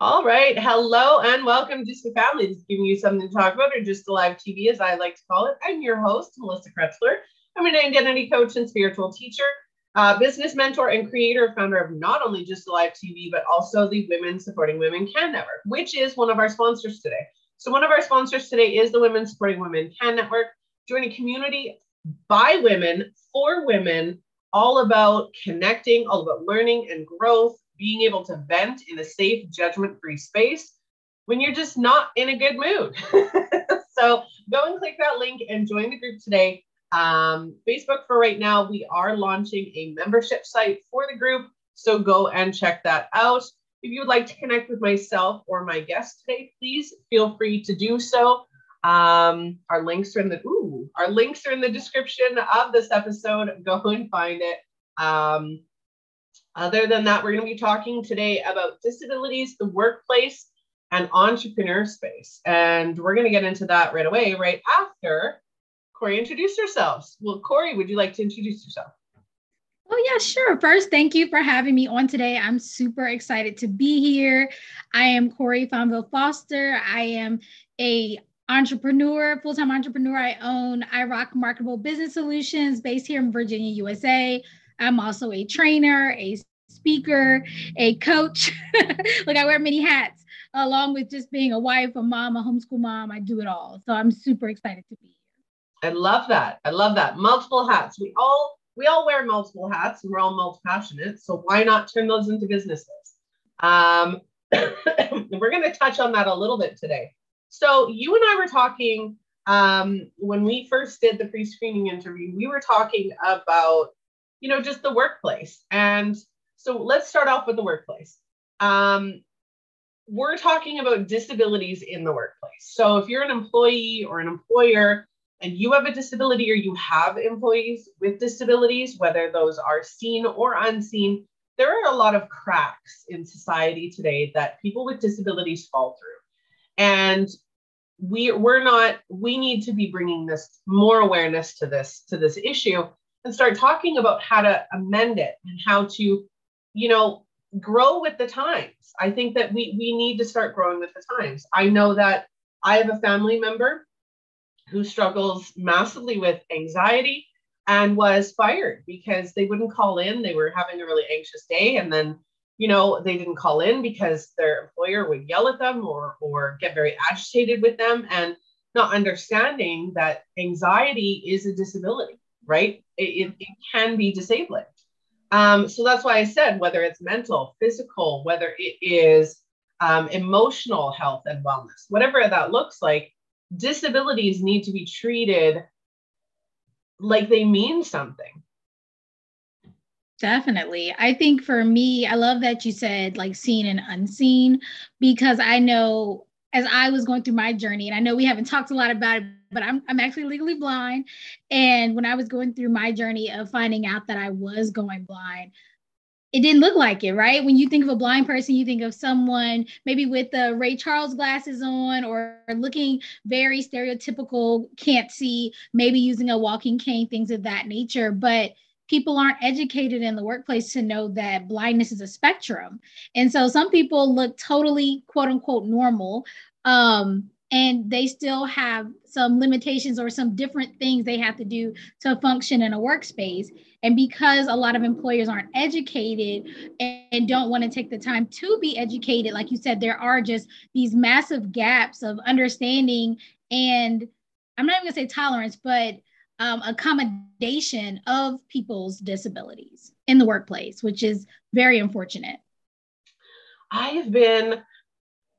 All right. Hello and welcome to a Family. Just giving you something to talk about, or just a live TV, as I like to call it. I'm your host, Melissa Krechler. I'm an identity coach and spiritual teacher, uh, business mentor, and creator, founder of not only Just a Live TV, but also the Women Supporting Women Can Network, which is one of our sponsors today. So, one of our sponsors today is the Women Supporting Women Can Network. Join a community by women for women, all about connecting, all about learning and growth being able to vent in a safe, judgment free space when you're just not in a good mood. so go and click that link and join the group today. Um, Facebook for right now, we are launching a membership site for the group. So go and check that out. If you would like to connect with myself or my guest today, please feel free to do so. Um, our links are in the ooh, our links are in the description of this episode. Go and find it. Um, other than that, we're going to be talking today about disabilities, the workplace, and entrepreneur space. And we're going to get into that right away, right after Cori introduced yourselves. Well, Cori, would you like to introduce yourself? Oh, yeah, sure. First, thank you for having me on today. I'm super excited to be here. I am Cori Fonville Foster. I am a entrepreneur, full-time entrepreneur. I own IROC Marketable Business Solutions based here in Virginia, USA. I'm also a trainer, a speaker, a coach. like I wear many hats, along with just being a wife, a mom, a homeschool mom. I do it all. So I'm super excited to be here. I love that. I love that. Multiple hats. We all we all wear multiple hats and we're all multi-passionate. So why not turn those into businesses? Um, we're going to touch on that a little bit today. So you and I were talking um, when we first did the pre-screening interview. We were talking about you know, just the workplace. And so let's start off with the workplace. Um, we're talking about disabilities in the workplace. So if you're an employee or an employer and you have a disability or you have employees with disabilities, whether those are seen or unseen, there are a lot of cracks in society today that people with disabilities fall through. And we we're not we need to be bringing this more awareness to this to this issue and start talking about how to amend it and how to, you know, grow with the times. I think that we we need to start growing with the times. I know that I have a family member who struggles massively with anxiety and was fired because they wouldn't call in. They were having a really anxious day and then you know they didn't call in because their employer would yell at them or or get very agitated with them and not understanding that anxiety is a disability right? It, it, it can be disabling. Um, so that's why I said whether it's mental, physical, whether it is um, emotional health and wellness, whatever that looks like, disabilities need to be treated like they mean something. Definitely. I think for me, I love that you said like seen and unseen because I know as I was going through my journey, and I know we haven't talked a lot about it, but I'm, I'm actually legally blind. And when I was going through my journey of finding out that I was going blind, it didn't look like it, right? When you think of a blind person, you think of someone maybe with the Ray Charles glasses on or looking very stereotypical, can't see, maybe using a walking cane, things of that nature. But people aren't educated in the workplace to know that blindness is a spectrum. And so some people look totally quote unquote normal. Um, and they still have some limitations or some different things they have to do to function in a workspace. And because a lot of employers aren't educated and don't want to take the time to be educated, like you said, there are just these massive gaps of understanding and I'm not even gonna say tolerance, but um, accommodation of people's disabilities in the workplace, which is very unfortunate. I have been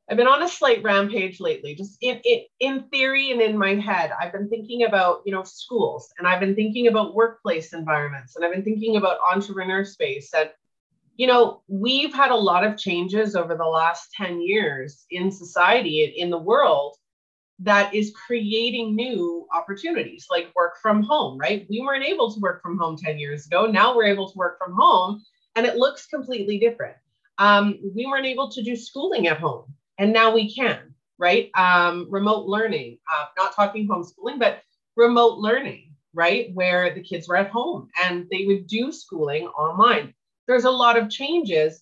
I've been on a slight rampage lately, just in, in, in theory and in my head. I've been thinking about, you know, schools and I've been thinking about workplace environments and I've been thinking about entrepreneur space. And, you know, we've had a lot of changes over the last 10 years in society, in the world that is creating new opportunities like work from home, right? We weren't able to work from home 10 years ago. Now we're able to work from home and it looks completely different. Um, we weren't able to do schooling at home and now we can, right? Um, remote learning, uh, not talking homeschooling, but remote learning, right? Where the kids were at home and they would do schooling online. There's a lot of changes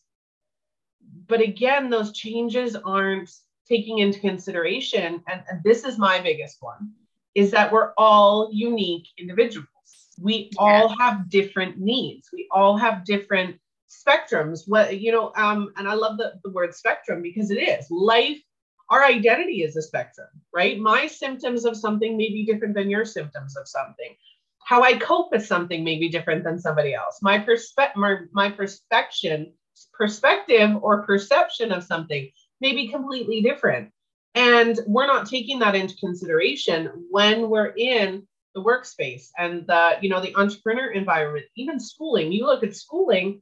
but again, those changes aren't taking into consideration, and, and this is my biggest one, is that we're all unique individuals. We all have different needs. We all have different spectrums. What you know, um, and I love the, the word spectrum because it is life. Our identity is a spectrum, right? My symptoms of something may be different than your symptoms of something. How I cope with something may be different than somebody else. My perspe- my, my perspection, perspective or perception of something may be completely different. And we're not taking that into consideration when we're in the workspace and the, you know, the entrepreneur environment, even schooling. You look at schooling,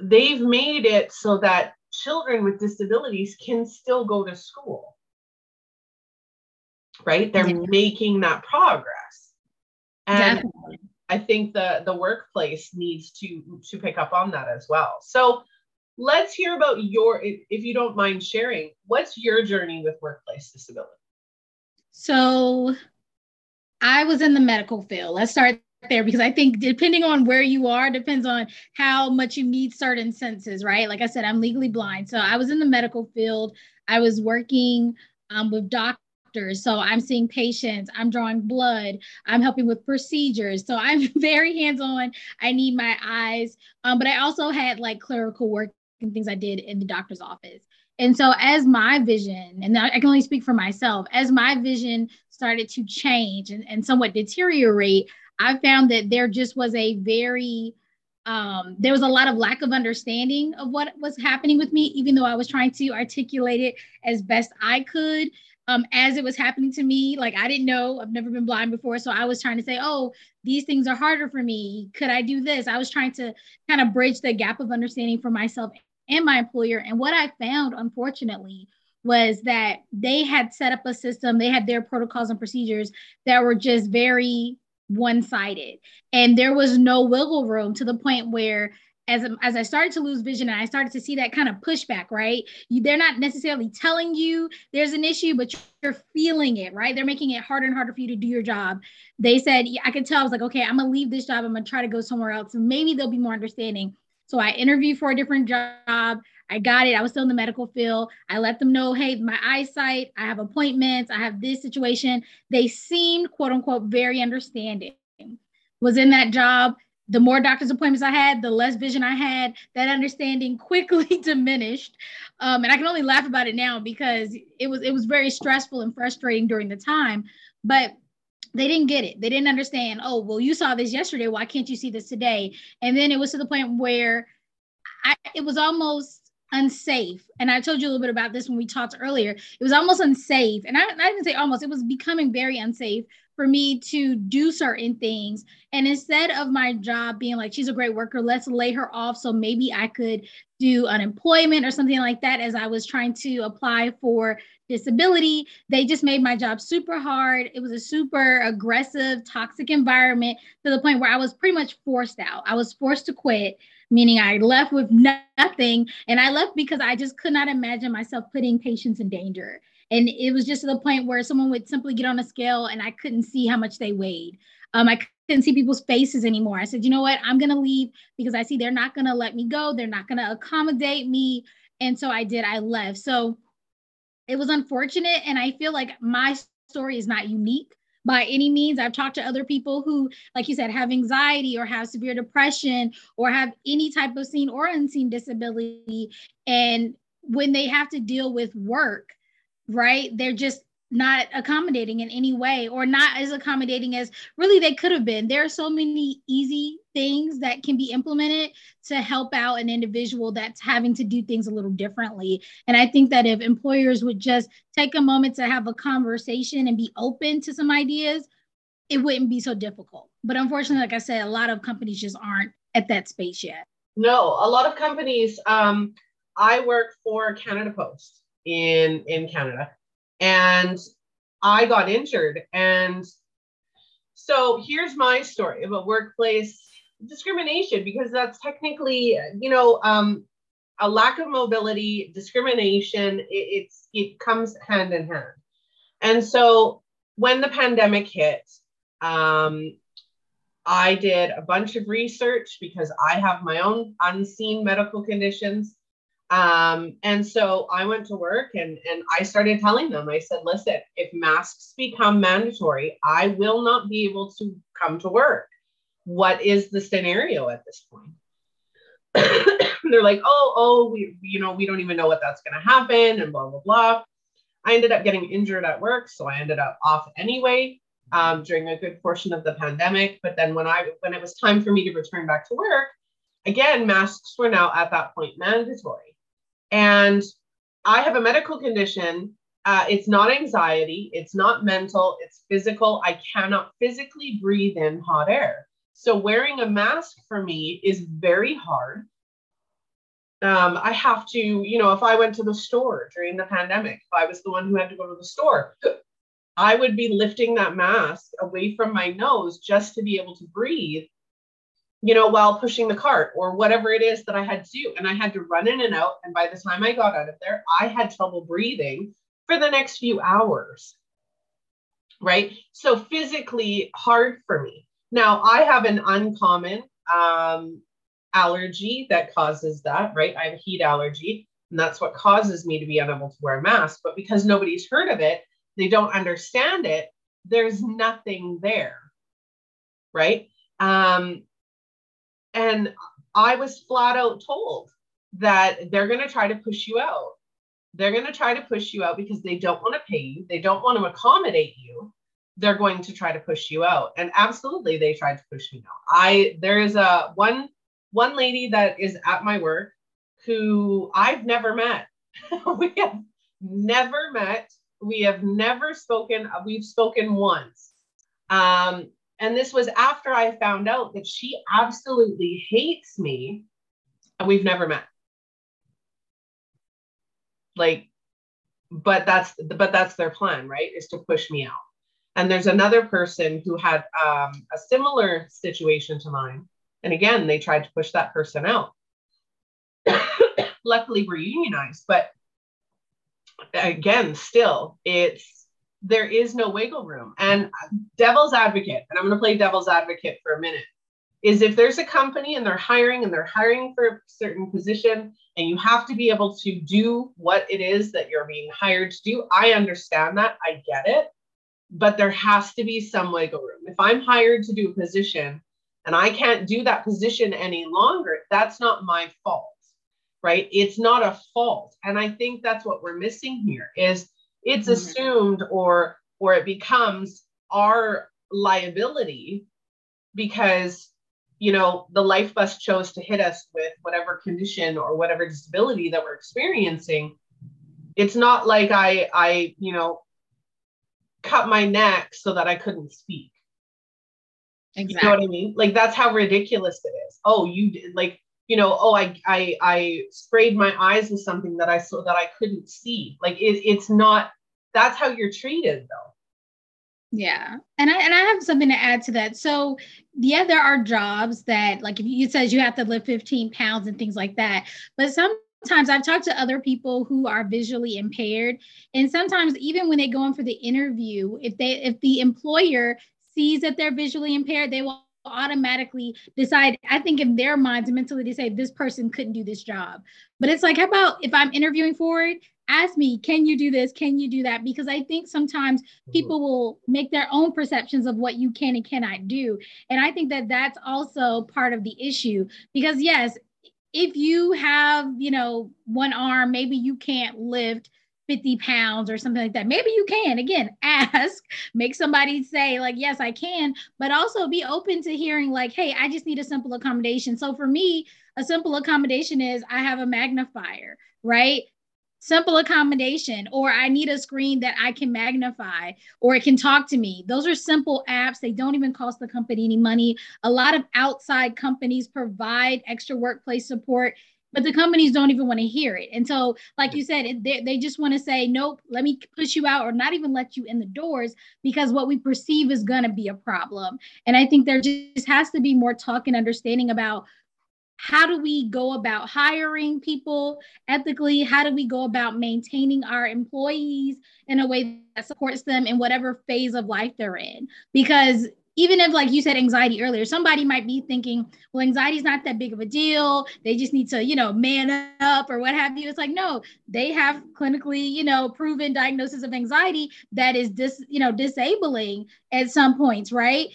they've made it so that children with disabilities can still go to school. Right? They're yeah. making that progress. And Definitely. I think the the workplace needs to to pick up on that as well. So let's hear about your if you don't mind sharing what's your journey with workplace disability? So i was in the medical field. Let's start there because i think depending on where you are depends on how much you need certain senses right? Like i said i'm legally blind. So i was in the medical field. I was working um, with doctors. So I'm seeing patients, I'm drawing blood, I'm helping with procedures. So I'm very hands on. I need my eyes. Um, but I also had like clerical work and things I did in the doctor's office. And so, as my vision, and I can only speak for myself, as my vision started to change and, and somewhat deteriorate, I found that there just was a very, um, there was a lot of lack of understanding of what was happening with me, even though I was trying to articulate it as best I could. Um, as it was happening to me, like I didn't know, I've never been blind before. So I was trying to say, oh, these things are harder for me. Could I do this? I was trying to kind of bridge the gap of understanding for myself and my employer. And what I found, unfortunately, was that they had set up a system, they had their protocols and procedures that were just very one sided. And there was no wiggle room to the point where as, as I started to lose vision and I started to see that kind of pushback, right? You, they're not necessarily telling you there's an issue, but you're feeling it, right? They're making it harder and harder for you to do your job. They said, yeah, I could tell, I was like, okay, I'm gonna leave this job. I'm gonna try to go somewhere else. Maybe they'll be more understanding. So I interviewed for a different job. I got it. I was still in the medical field. I let them know, hey, my eyesight, I have appointments, I have this situation. They seemed, quote unquote, very understanding. Was in that job. The more doctor's appointments I had, the less vision I had. That understanding quickly diminished, um, and I can only laugh about it now because it was it was very stressful and frustrating during the time. But they didn't get it. They didn't understand. Oh, well, you saw this yesterday. Why can't you see this today? And then it was to the point where I, it was almost unsafe. And I told you a little bit about this when we talked earlier. It was almost unsafe. And I, I didn't say almost, it was becoming very unsafe for me to do certain things. And instead of my job being like, she's a great worker, let's lay her off so maybe I could do unemployment or something like that as I was trying to apply for disability. They just made my job super hard. It was a super aggressive, toxic environment to the point where I was pretty much forced out. I was forced to quit, meaning I left with nothing. And I left because I just could not imagine myself putting patients in danger. And it was just to the point where someone would simply get on a scale and I couldn't see how much they weighed. Um, I couldn't see people's faces anymore. I said, you know what? I'm going to leave because I see they're not going to let me go. They're not going to accommodate me. And so I did. I left. So it was unfortunate. And I feel like my story is not unique by any means. I've talked to other people who, like you said, have anxiety or have severe depression or have any type of seen or unseen disability. And when they have to deal with work, right, they're just not accommodating in any way or not as accommodating as really they could have been. There are so many easy things that can be implemented to help out an individual that's having to do things a little differently. And I think that if employers would just take a moment to have a conversation and be open to some ideas, it wouldn't be so difficult. But unfortunately, like I said, a lot of companies just aren't at that space yet. No, a lot of companies. Um, I work for Canada Post in in Canada, and I got injured. And so here's my story about workplace discrimination because that's technically, you know, um, a lack of mobility, discrimination. It, it's it comes hand in hand. And so when the pandemic hit, um, I did a bunch of research because I have my own unseen medical conditions. Um, and so I went to work and, and I started telling them, I said, listen, if masks become mandatory, I will not be able to come to work. What is the scenario at this point? They're like, oh, oh, we, you know, we don't even know what that's going to happen and blah, blah, blah. I ended up getting injured at work. So I ended up off anyway um, during a good portion of the pandemic. But then when I, when it was time for me to return back to work, again, masks were now at that point mandatory. And I have a medical condition. Uh, it's not anxiety, it's not mental, it's physical. I cannot physically breathe in hot air. So wearing a mask for me is very hard. Um, I have to, you know, if I went to the store during the pandemic, if I was the one who had to go to the store, I would be lifting that mask away from my nose just to be able to breathe you know, while pushing the cart or whatever it is that I had to do. And I had to run in and out. And by the time I got out of there, I had trouble breathing for the next few hours. Right. So physically hard for me. Now, I have an uncommon um, allergy that causes that, right? I have a heat allergy, and that's what causes me to be unable to wear a mask. But because nobody's heard of it, they don't understand it, there's nothing there, right? Um, and I was flat out told that they're going to try to push you out. They're going to try to push you out because they don't want to pay you. They don't want to accommodate you. They're going to try to push you out. And absolutely they tried to push me out. I there is a one one lady that is at my work who I've never met. we have never met. We have never spoken. We've spoken once. Um, and this was after I found out that she absolutely hates me and we've never met. Like, but that's but that's their plan, right? Is to push me out. And there's another person who had um, a similar situation to mine. And again, they tried to push that person out. Luckily, we're unionized, but again, still, it's there is no wiggle room. And devil's advocate, and I'm going to play devil's advocate for a minute, is if there's a company and they're hiring and they're hiring for a certain position and you have to be able to do what it is that you're being hired to do, I understand that. I get it. But there has to be some wiggle room. If I'm hired to do a position and I can't do that position any longer, that's not my fault, right? It's not a fault. And I think that's what we're missing here is it's mm-hmm. assumed or or it becomes our liability because you know the life bus chose to hit us with whatever condition or whatever disability that we're experiencing. It's not like i i you know cut my neck so that i couldn't speak. Exactly. you know what i mean? Like that's how ridiculous it is. Oh you did like you know oh i i i sprayed my eyes with something that i saw that i couldn't see. Like it, it's not that's how you're treated though. Yeah. And i and i have something to add to that. So yeah there are jobs that like if you says you have to lift 15 pounds and things like that. But sometimes i've talked to other people who are visually impaired and sometimes even when they go in for the interview if they if the employer sees that they're visually impaired they will automatically decide i think in their minds mentally they say this person couldn't do this job. But it's like how about if i'm interviewing for it ask me, can you do this? Can you do that? Because I think sometimes mm-hmm. people will make their own perceptions of what you can and cannot do. And I think that that's also part of the issue because, yes, if you have, you know, one arm, maybe you can't lift 50 pounds or something like that. Maybe you can. Again, ask, make somebody say, like, yes, I can, but also be open to hearing, like, hey, I just need a simple accommodation. So for me, a simple accommodation is I have a magnifier, right? Simple accommodation or i need a screen that i can magnify or it can talk to me. Those are simple apps. They don't even cost the company any money. A lot of outside companies provide extra workplace support but the companies don't even want to hear it. And so like you said they, they just want to say nope let me push you out or not even let you in the doors because what we perceive is going to be a problem. And i think there just has to be more talk and understanding about how do we go about hiring people ethically? How do we go about maintaining our employees in a way that supports them in whatever phase of life they're in? Because even if like you said anxiety earlier somebody might be thinking well anxiety is not that big of a deal they just need to you know man up or what have you it's like no they have clinically you know proven diagnosis of anxiety that is dis you know disabling at some points right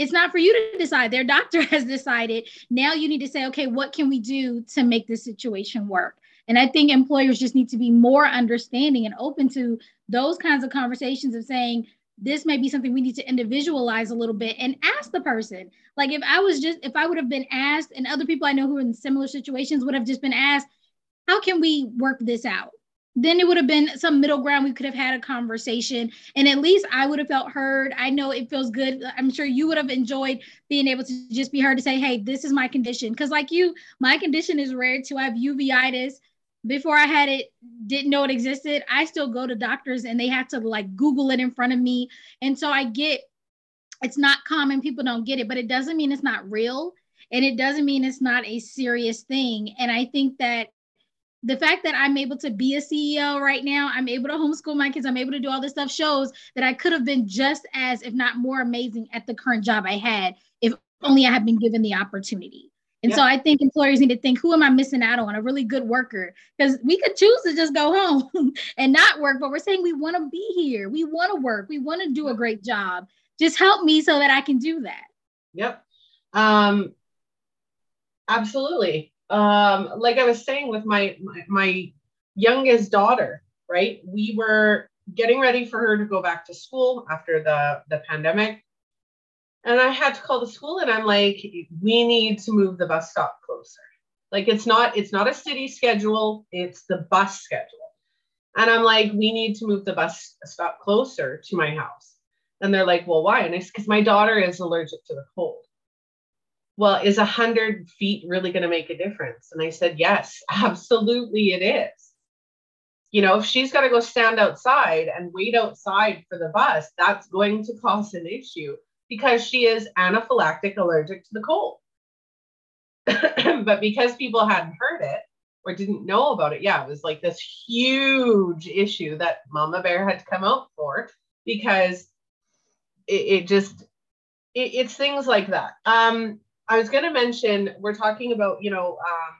it's not for you to decide their doctor has decided now you need to say okay what can we do to make this situation work and i think employers just need to be more understanding and open to those kinds of conversations of saying this may be something we need to individualize a little bit and ask the person. Like if I was just, if I would have been asked, and other people I know who are in similar situations would have just been asked, how can we work this out? Then it would have been some middle ground. We could have had a conversation, and at least I would have felt heard. I know it feels good. I'm sure you would have enjoyed being able to just be heard to say, "Hey, this is my condition." Because, like you, my condition is rare too. I have uveitis before I had it, didn't know it existed. I still go to doctors and they have to like Google it in front of me. And so I get it's not common, people don't get it, but it doesn't mean it's not real. And it doesn't mean it's not a serious thing. And I think that the fact that I'm able to be a CEO right now, I'm able to homeschool my kids, I'm able to do all this stuff shows that I could have been just as, if not more amazing at the current job I had if only I had been given the opportunity. And so I think employers need to think, who am I missing out on? A really good worker. Because we could choose to just go home and not work, but we're saying we want to be here. We want to work. We want to do a great job. Just help me so that I can do that. Yep. Um, absolutely. Um, like I was saying with my, my, my youngest daughter, right? We were getting ready for her to go back to school after the, the pandemic and I had to call the school and I'm like, we need to move the bus stop closer. Like it's not, it's not a city schedule, it's the bus schedule. And I'm like, we need to move the bus stop closer to my house. And they're like, well, why? And I because my daughter is allergic to the cold. Well, is a hundred feet really going to make a difference? And I said, yes, absolutely it is. You know, if she's got to go stand outside and wait outside for the bus, that's going to cause an issue because she is anaphylactic allergic to the cold. but because people hadn't heard it or didn't know about it, yeah, it was like this huge issue that Mama Bear had to come out for because it, it just it, it's things like that. Um, I was going to mention we're talking about you know um,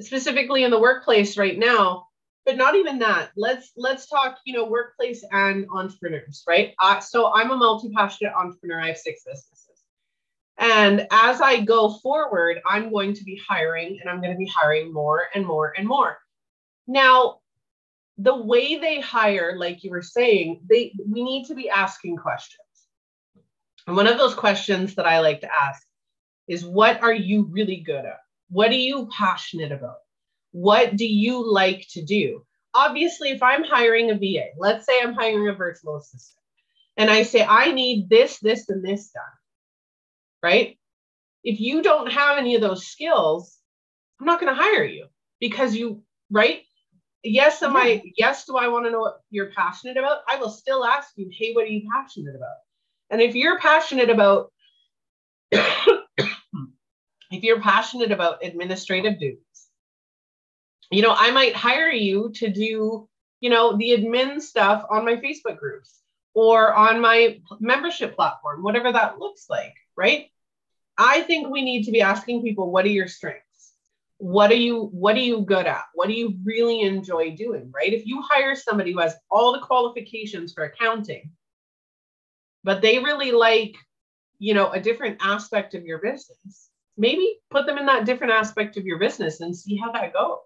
specifically in the workplace right now but not even that. Let's let's talk you know workplace and entrepreneurs right? Uh, so i'm a multi-passionate entrepreneur. I have six businesses. And as i go forward i'm going to be hiring and i'm going to be hiring more and more and more. Now the way they hire like you were saying they we need to be asking questions. And one of those questions that i like to ask is what are you really good at what are you passionate about what do you like to do? Obviously, if I'm hiring a VA, let's say I'm hiring a virtual assistant, and I say, I need this, this, and this done, right? If you don't have any of those skills, I'm not going to hire you because you, right? Yes, am I, yes, do I want to know what you're passionate about? I will still ask you, hey, what are you passionate about? And if you're passionate about, if you're passionate about administrative duties, you know, I might hire you to do, you know, the admin stuff on my Facebook groups or on my membership platform, whatever that looks like, right? I think we need to be asking people, what are your strengths? What are you what are you good at? What do you really enjoy doing, right? If you hire somebody who has all the qualifications for accounting, but they really like, you know, a different aspect of your business, maybe put them in that different aspect of your business and see how that goes.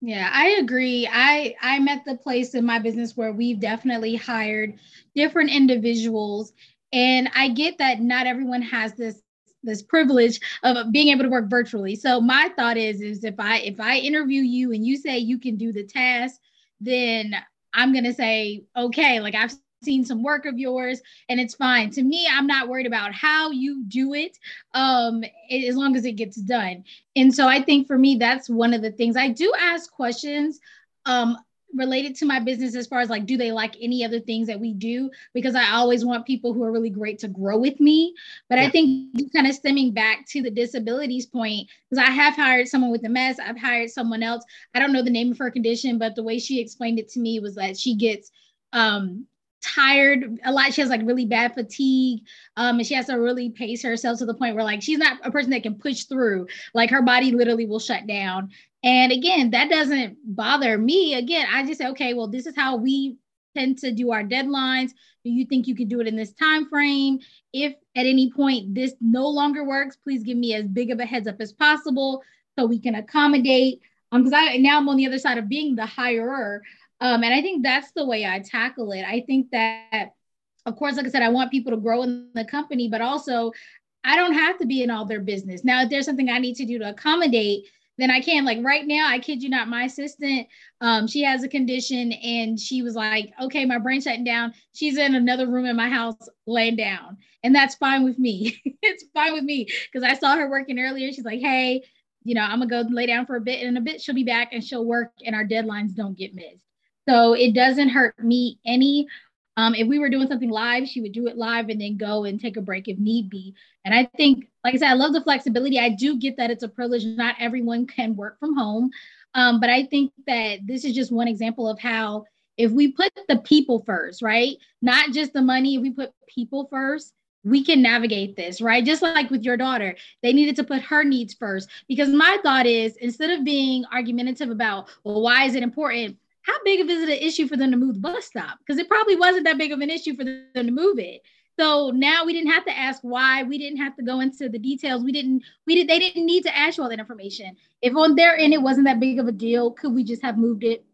Yeah, I agree. I I'm at the place in my business where we've definitely hired different individuals and I get that not everyone has this this privilege of being able to work virtually. So my thought is is if I if I interview you and you say you can do the task, then I'm going to say okay, like I've seen some work of yours and it's fine. To me i'm not worried about how you do it um as long as it gets done. And so i think for me that's one of the things. I do ask questions um related to my business as far as like do they like any other things that we do? Because i always want people who are really great to grow with me. But yeah. i think kind of stemming back to the disabilities point because i have hired someone with ms i've hired someone else. I don't know the name of her condition but the way she explained it to me was that she gets um tired a lot. She has like really bad fatigue. Um, and she has to really pace herself to the point where like she's not a person that can push through. Like her body literally will shut down. And again, that doesn't bother me. Again, I just say, okay, well, this is how we tend to do our deadlines. Do you think you can do it in this time frame? If at any point this no longer works, please give me as big of a heads up as possible so we can accommodate. Um, because I now I'm on the other side of being the hirer. Um, and I think that's the way I tackle it. I think that, of course, like I said, I want people to grow in the company, but also I don't have to be in all their business. Now, if there's something I need to do to accommodate, then I can. Like right now, I kid you not, my assistant, um, she has a condition and she was like, okay, my brain shutting down. She's in another room in my house laying down. And that's fine with me. it's fine with me because I saw her working earlier. She's like, hey, you know, I'm gonna go lay down for a bit and in a bit she'll be back and she'll work and our deadlines don't get missed. So it doesn't hurt me any. Um, if we were doing something live, she would do it live and then go and take a break if need be. And I think, like I said, I love the flexibility. I do get that it's a privilege. Not everyone can work from home. Um, but I think that this is just one example of how if we put the people first, right? Not just the money, if we put people first, we can navigate this, right? Just like with your daughter, they needed to put her needs first. Because my thought is instead of being argumentative about, well, why is it important? How big of is it an issue for them to move the bus stop? Because it probably wasn't that big of an issue for them to move it. So now we didn't have to ask why. We didn't have to go into the details. We didn't. We did. They didn't need to ask you all that information. If on their end it wasn't that big of a deal, could we just have moved it?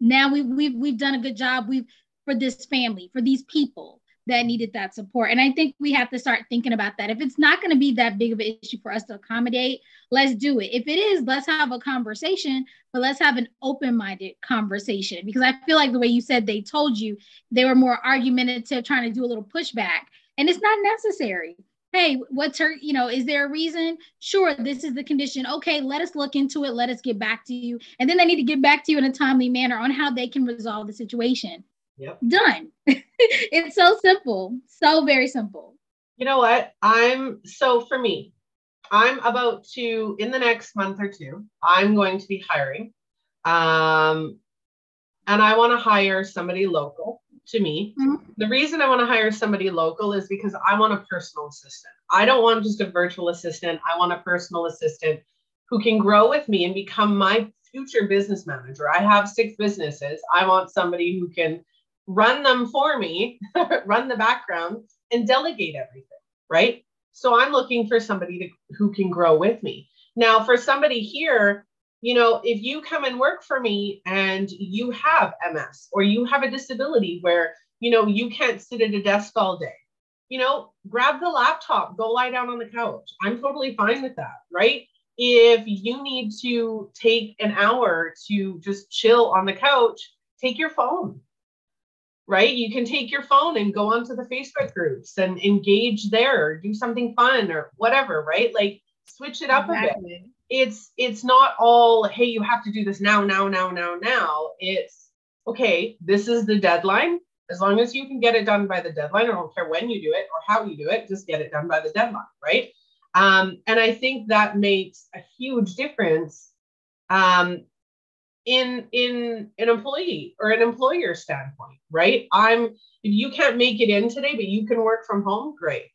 Now we we've we've done a good job. We've for this family, for these people that needed that support. And I think we have to start thinking about that. If it's not going to be that big of an issue for us to accommodate, let's do it. If it is, let's have a conversation, but let's have an open minded conversation because I feel like the way you said they told you, they were more argumentative, trying to do a little pushback, and it's not necessary. Hey, what's her, you know, is there a reason? Sure, this is the condition. Okay, let us look into it. Let us get back to you. And then they need to get back to you in a timely manner on how they can resolve the situation. Yep. Done. it's so simple, so very simple. You know what? I'm so for me, I'm about to in the next month or two, I'm going to be hiring. Um, and I want to hire somebody local to me. Mm-hmm. The reason I want to hire somebody local is because I want a personal assistant. I don't want just a virtual assistant. I want a personal assistant who can grow with me and become my future business manager. I have six businesses. I want somebody who can run them for me, run the background, and delegate everything, right? So I'm looking for somebody to, who can grow with me. Now, for somebody here, you know, if you come and work for me and you have MS or you have a disability where, you know, you can't sit at a desk all day, you know, grab the laptop, go lie down on the couch. I'm totally fine with that, right? If you need to take an hour to just chill on the couch, take your phone, right? You can take your phone and go onto the Facebook groups and engage there, or do something fun or whatever, right? Like switch it up exactly. a bit. It's it's not all, hey, you have to do this now, now, now, now, now. It's okay, this is the deadline. As long as you can get it done by the deadline, I don't care when you do it or how you do it, just get it done by the deadline, right? Um, and I think that makes a huge difference um, in in an employee or an employer standpoint right? I'm if you can't make it in today but you can work from home great.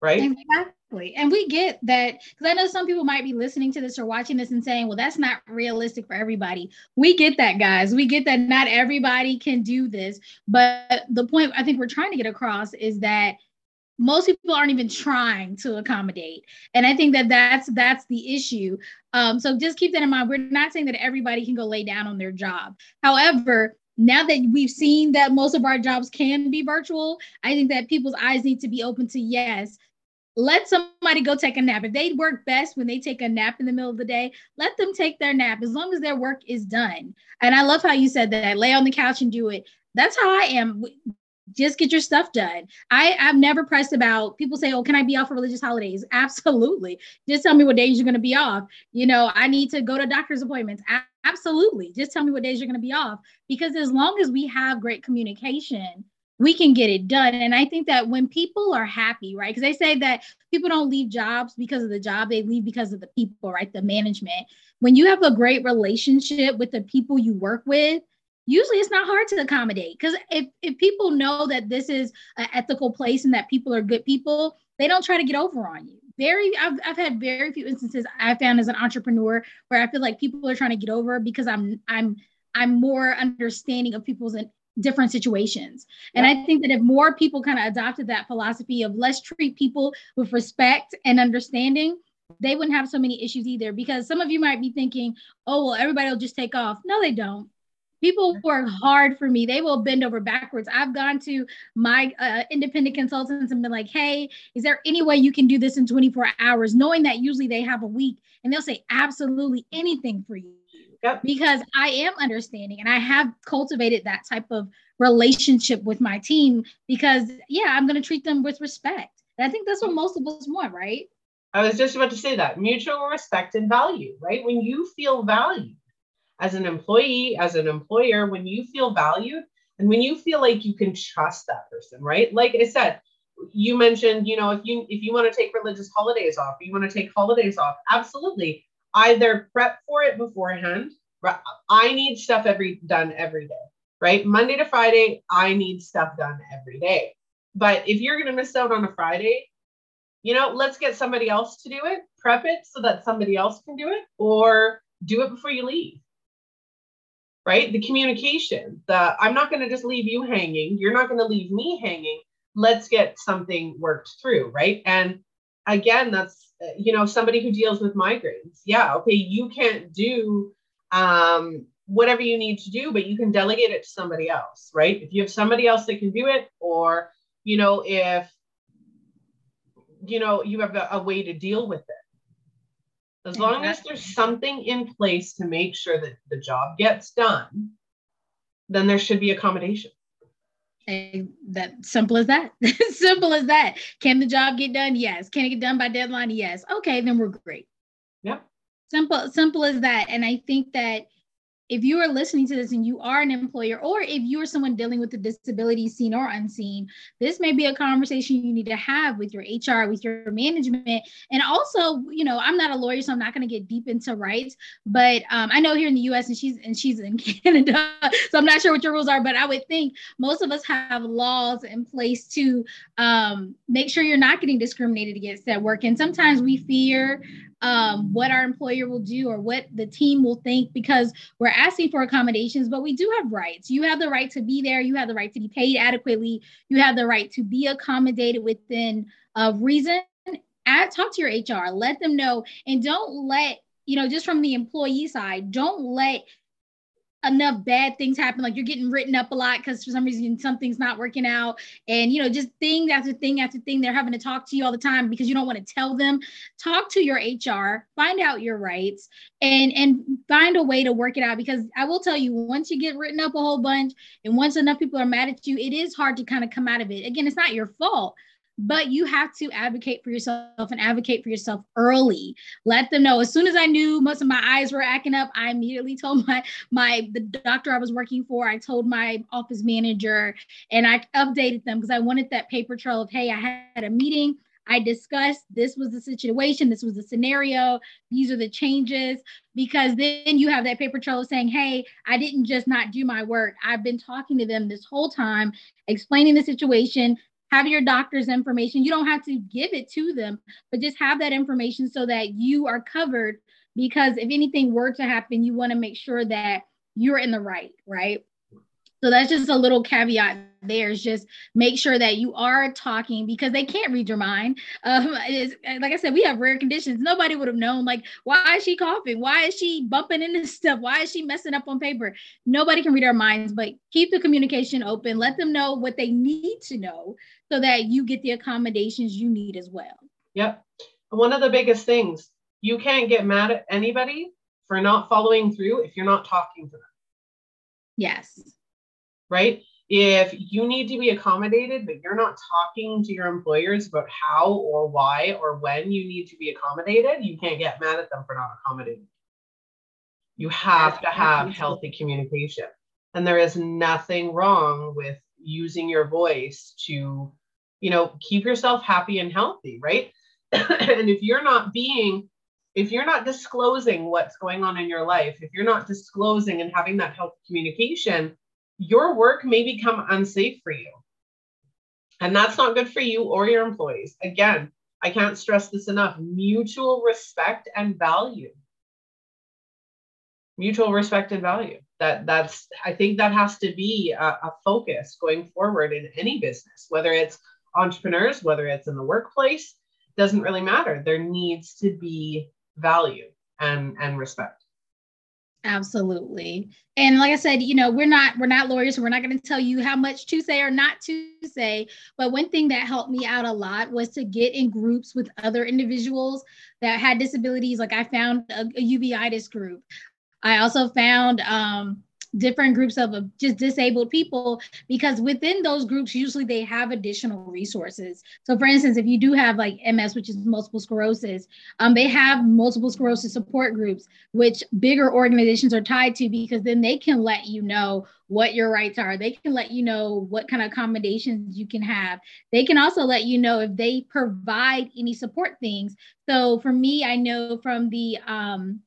Right? Exactly. And we get that because i know some people might be listening to this or watching this and saying well that's not realistic for everybody. We get that guys. We get that not everybody can do this. But the point i think we're trying to get across is that most people aren't even trying to accommodate. And i think that that's that's the issue. Um, so just keep that in mind. We're not saying that everybody can go lay down on their job. However now that we've seen that most of our jobs can be virtual i think that people's eyes need to be open to yes let somebody go take a nap. If they work best when they take a nap in the middle of the day let them take their nap as long as their work is done. And i love how you said that. Lay on the couch and do it. That's how I am just get your stuff done. I, I've never pressed about people say, Oh, can I be off for religious holidays? Absolutely. Just tell me what days you're going to be off. You know, I need to go to doctor's appointments. Absolutely. Just tell me what days you're going to be off. Because as long as we have great communication, we can get it done. And I think that when people are happy, right? Because they say that people don't leave jobs because of the job, they leave because of the people, right? The management. When you have a great relationship with the people you work with, usually it's not hard to accommodate because if, if people know that this is an ethical place and that people are good people they don't try to get over on you. Very I've, I've had very few instances i found as an entrepreneur where i feel like people are trying to get over because i'm i'm i'm more understanding of people's different situations. And i think that if more people kind of adopted that philosophy of let's treat people with respect and understanding they wouldn't have so many issues either because some of you might be thinking oh well everybody will just take off. No they don't People work hard for me. They will bend over backwards. I've gone to my uh, independent consultants and been like, hey, is there any way you can do this in 24 hours? Knowing that usually they have a week and they'll say, absolutely anything for you. Yep. Because I am understanding and I have cultivated that type of relationship with my team because, yeah, I'm going to treat them with respect. And I think that's what most of us want, right? I was just about to say that mutual respect and value, right? When you feel valued, as an employee, as an employer, when you feel valued and when you feel like you can trust that person, right? Like I said, you mentioned, you know, if you if you want to take religious holidays off, you want to take holidays off, absolutely. Either prep for it beforehand. I need stuff every done every day, right? Monday to Friday, I need stuff done every day. But if you're to miss out on a Friday, you know, let's get somebody else to do it. Prep it so that somebody else can do it, or do it before you leave right? The communication, the I'm not going to just leave you hanging. You're not going to leave me hanging. Let's get something worked through, right? And again, that's you know somebody who deals with migraines. Yeah, okay, you can't do um, whatever you need to do, but you can delegate it to somebody else, right? If you have somebody else that can do it, or you know, if you know you have a, a way to deal with it as long as there's something in place to make sure that the job gets done, then there should be accommodation. And that simple as that. simple as that. Can the job get done? Yes. Can it get done by deadline? Yes. Okay, then we're great. Yep. Simple, simple as that. And I think that if you are listening to this and you are an employer, or if you are someone dealing with a disability, seen or unseen, this may be a conversation you need to have with your HR, with your management. And also, you know, I'm not a lawyer, so I'm not going to get deep into rights, but um, I know here in the US and she's and she's in Canada, so I'm not sure what your rules are, but I would think most of us have laws in place to um, make sure you're not getting discriminated against at work. And sometimes we fear um, what our employer will do or what the team will think because we're asking for accommodations, but we do have rights. You have the right to be there. You have the right to be paid adequately. You have the right to be accommodated within uh, reason. Add, talk to your HR. Let them know, and don't let you know just from the employee side. Don't let enough bad things happen like you're getting written up a lot because for some reason something's not working out. And you know just thing after thing after thing they're having to talk to you all the time because you don't want to tell them. Talk to your hr find out your rights and and find a way to work it out because i will tell you once you get written up a whole bunch and once enough people are mad at you it is hard to kind of come out of it. Again it's not your fault but you have to advocate for yourself and advocate for yourself early. Let them know. As soon as i knew most of my eyes were acting up i immediately told my my the doctor i was working for i told my office manager and i updated them because i wanted that paper trail of hey i had a meeting. I discussed. This was the situation, this was the scenario, these are the changes, because then you have that paper trail saying, Hey, I didn't just not do my work. I've been talking to them this whole time, explaining the situation, have your doctor's information. You don't have to give it to them, but just have that information so that you are covered. Because if anything were to happen, you want to make sure that you're in the right, right? So that's just a little caveat there is just make sure that you are talking because they can't read your mind. Um, like I said, we have rare conditions. Nobody would have known, like, why is she coughing? Why is she bumping into stuff? Why is she messing up on paper? Nobody can read our minds, but keep the communication open. Let them know what they need to know so that you get the accommodations you need as well. Yep. One of the biggest things you can't get mad at anybody for not following through if you're not talking to them. Yes right? If you need to be accommodated, but you're not talking to your employers about how or why or when you need to be accommodated, you can't get mad at them for not accommodating. You have to have healthy communication. And there is nothing wrong with using your voice to, you know, keep yourself happy and healthy, right? and if you're not being if you're not disclosing what's going on in your life, if you're not disclosing and having that healthy communication, your work may become unsafe for you. And that's not good for you or your employees. Again, I can't stress this enough mutual respect and value. Mutual respect and value. That that's I think that has to be a, a focus going forward in any business, whether it's entrepreneurs, whether it's in the workplace, doesn't really matter. There needs to be value and and respect. Absolutely. And like I said, you know, we're not we're not lawyers, so we're not going to tell you how much to say or not to say. But one thing that helped me out a lot was to get in groups with other individuals that had disabilities. Like I found a, a uveitis group. I also found um, different groups of just disabled people because within those groups usually they have additional resources. So for instance if you do have like ms which is multiple sclerosis um, they have multiple sclerosis support groups which bigger organizations are tied to because then they can let you know what your rights are. They can let you know what kind of accommodations you can have. They can also let you know if they provide any support things. So for me i know from the um,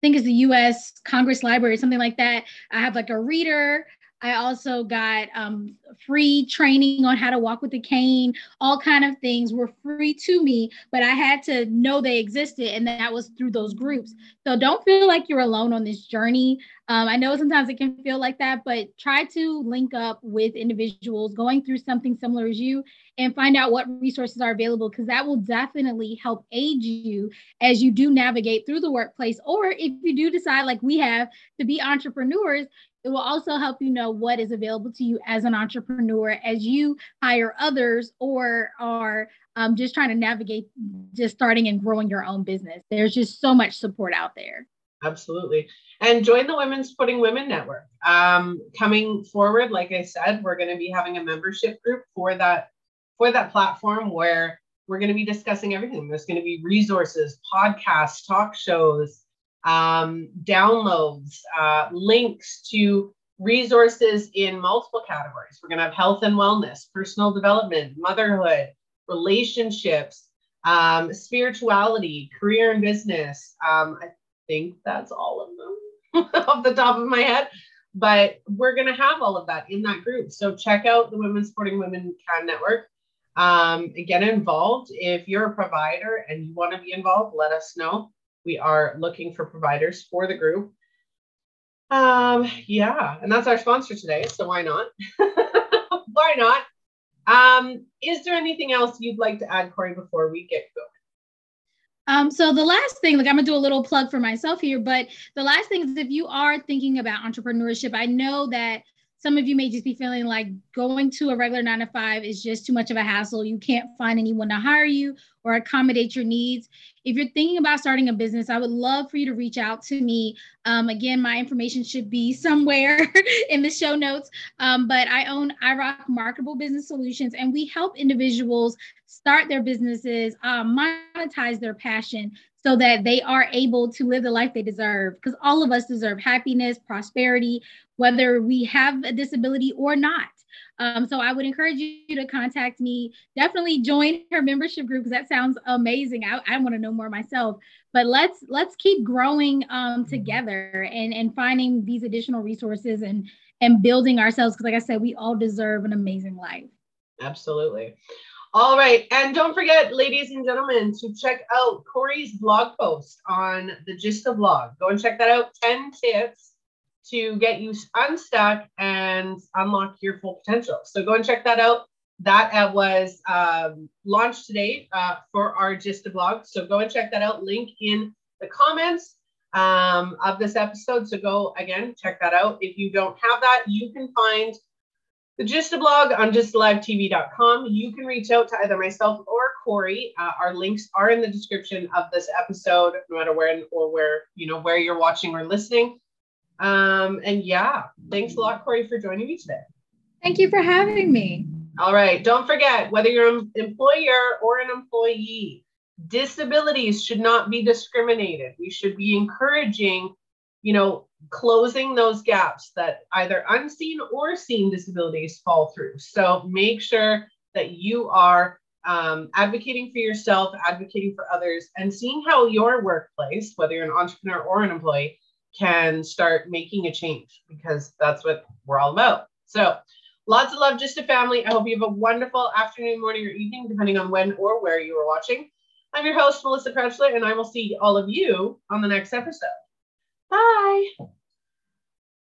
think it's the US Congress Library, something like that. I have like a reader. I also got um, free training on how to walk with a cane. All kind of things were free to me, but I had to know they existed, and that was through those groups. So don't feel like you're alone on this journey. Um, I know sometimes it can feel like that, but try to link up with individuals going through something similar as you and find out what resources are available because that will definitely help aid you as you do navigate through the workplace. Or if you do decide, like we have, to be entrepreneurs, it will also help you know what is available to you as an entrepreneur as you hire others or are um, just trying to navigate just starting and growing your own business. There's just so much support out there. Absolutely. And join the Women Supporting Women Network. Um, coming forward, like I said, we're going to be having a membership group for that for that platform where we're going to be discussing everything. There's going to be resources, podcasts, talk shows, um, downloads, uh, links to resources in multiple categories. We're going to have health and wellness, personal development, motherhood, relationships, um, spirituality, career and business. Um, think that's all of them off the top of my head. But we're going to have all of that in that group. So check out the Women Supporting Women Can Network. Um, get involved. If you're a provider and you want to be involved, let us know. We are looking for providers for the group. Um, yeah, and that's our sponsor today. So why not? why not? Um, is there anything else you'd like to add, Cori, before we get going? Um, so the last thing, like I'm gonna do a little plug for myself here, but the last thing is if you are thinking about entrepreneurship, I know that some of you may just be feeling like going to a regular nine to five is just too much of a hassle. You can't find anyone to hire you or accommodate your needs. If you're thinking about starting a business, I would love for you to reach out to me. Um, again, my information should be somewhere in the show notes. Um, but I own IROC Marketable Business Solutions, and we help individuals start their businesses, uh, monetize their passion, so that they are able to live the life they deserve. Because all of us deserve happiness, prosperity, whether we have a disability or not. Um, so I would encourage you to contact me. Definitely join her membership group because that sounds amazing. I, I want to know more myself. But let's let's keep growing um, together and and finding these additional resources and and building ourselves because, like I said, we all deserve an amazing life. Absolutely. All right. And don't forget, ladies and gentlemen, to check out Cori's blog post on the GYSTTA blog. Go and check that out 10 tips to get you unstuck and unlock your full potential. So go and check that out. That uh, was um, launched today uh, for our GYSTTA blog. So go and check that out. Link in the comments um, of this episode. So go again, check that out. If you don't have that, you can find the GYSTTA blog on gysttalivetv.com. You can reach out to either myself or Cori. Uh, our links are in the description of this episode, no matter when or where you know where you're watching or listening. Um, and yeah, thanks a lot, Cori, for joining me today. Thank you for having me. All right. Don't forget whether you're an employer or an employee, disabilities should not be discriminated. We should be encouraging, you know, closing those gaps that either unseen or seen disabilities fall through. So make sure that you are um, advocating for yourself, advocating for others, and seeing how your workplace, whether you're an entrepreneur or an employee, can start making a change because that's what we're all about. So, lots of love, just a family. I hope you have a wonderful afternoon, morning, or evening, depending on when or where you are watching. I'm your host, Melissa Krechler, and I will see all of you on the next episode. Bye.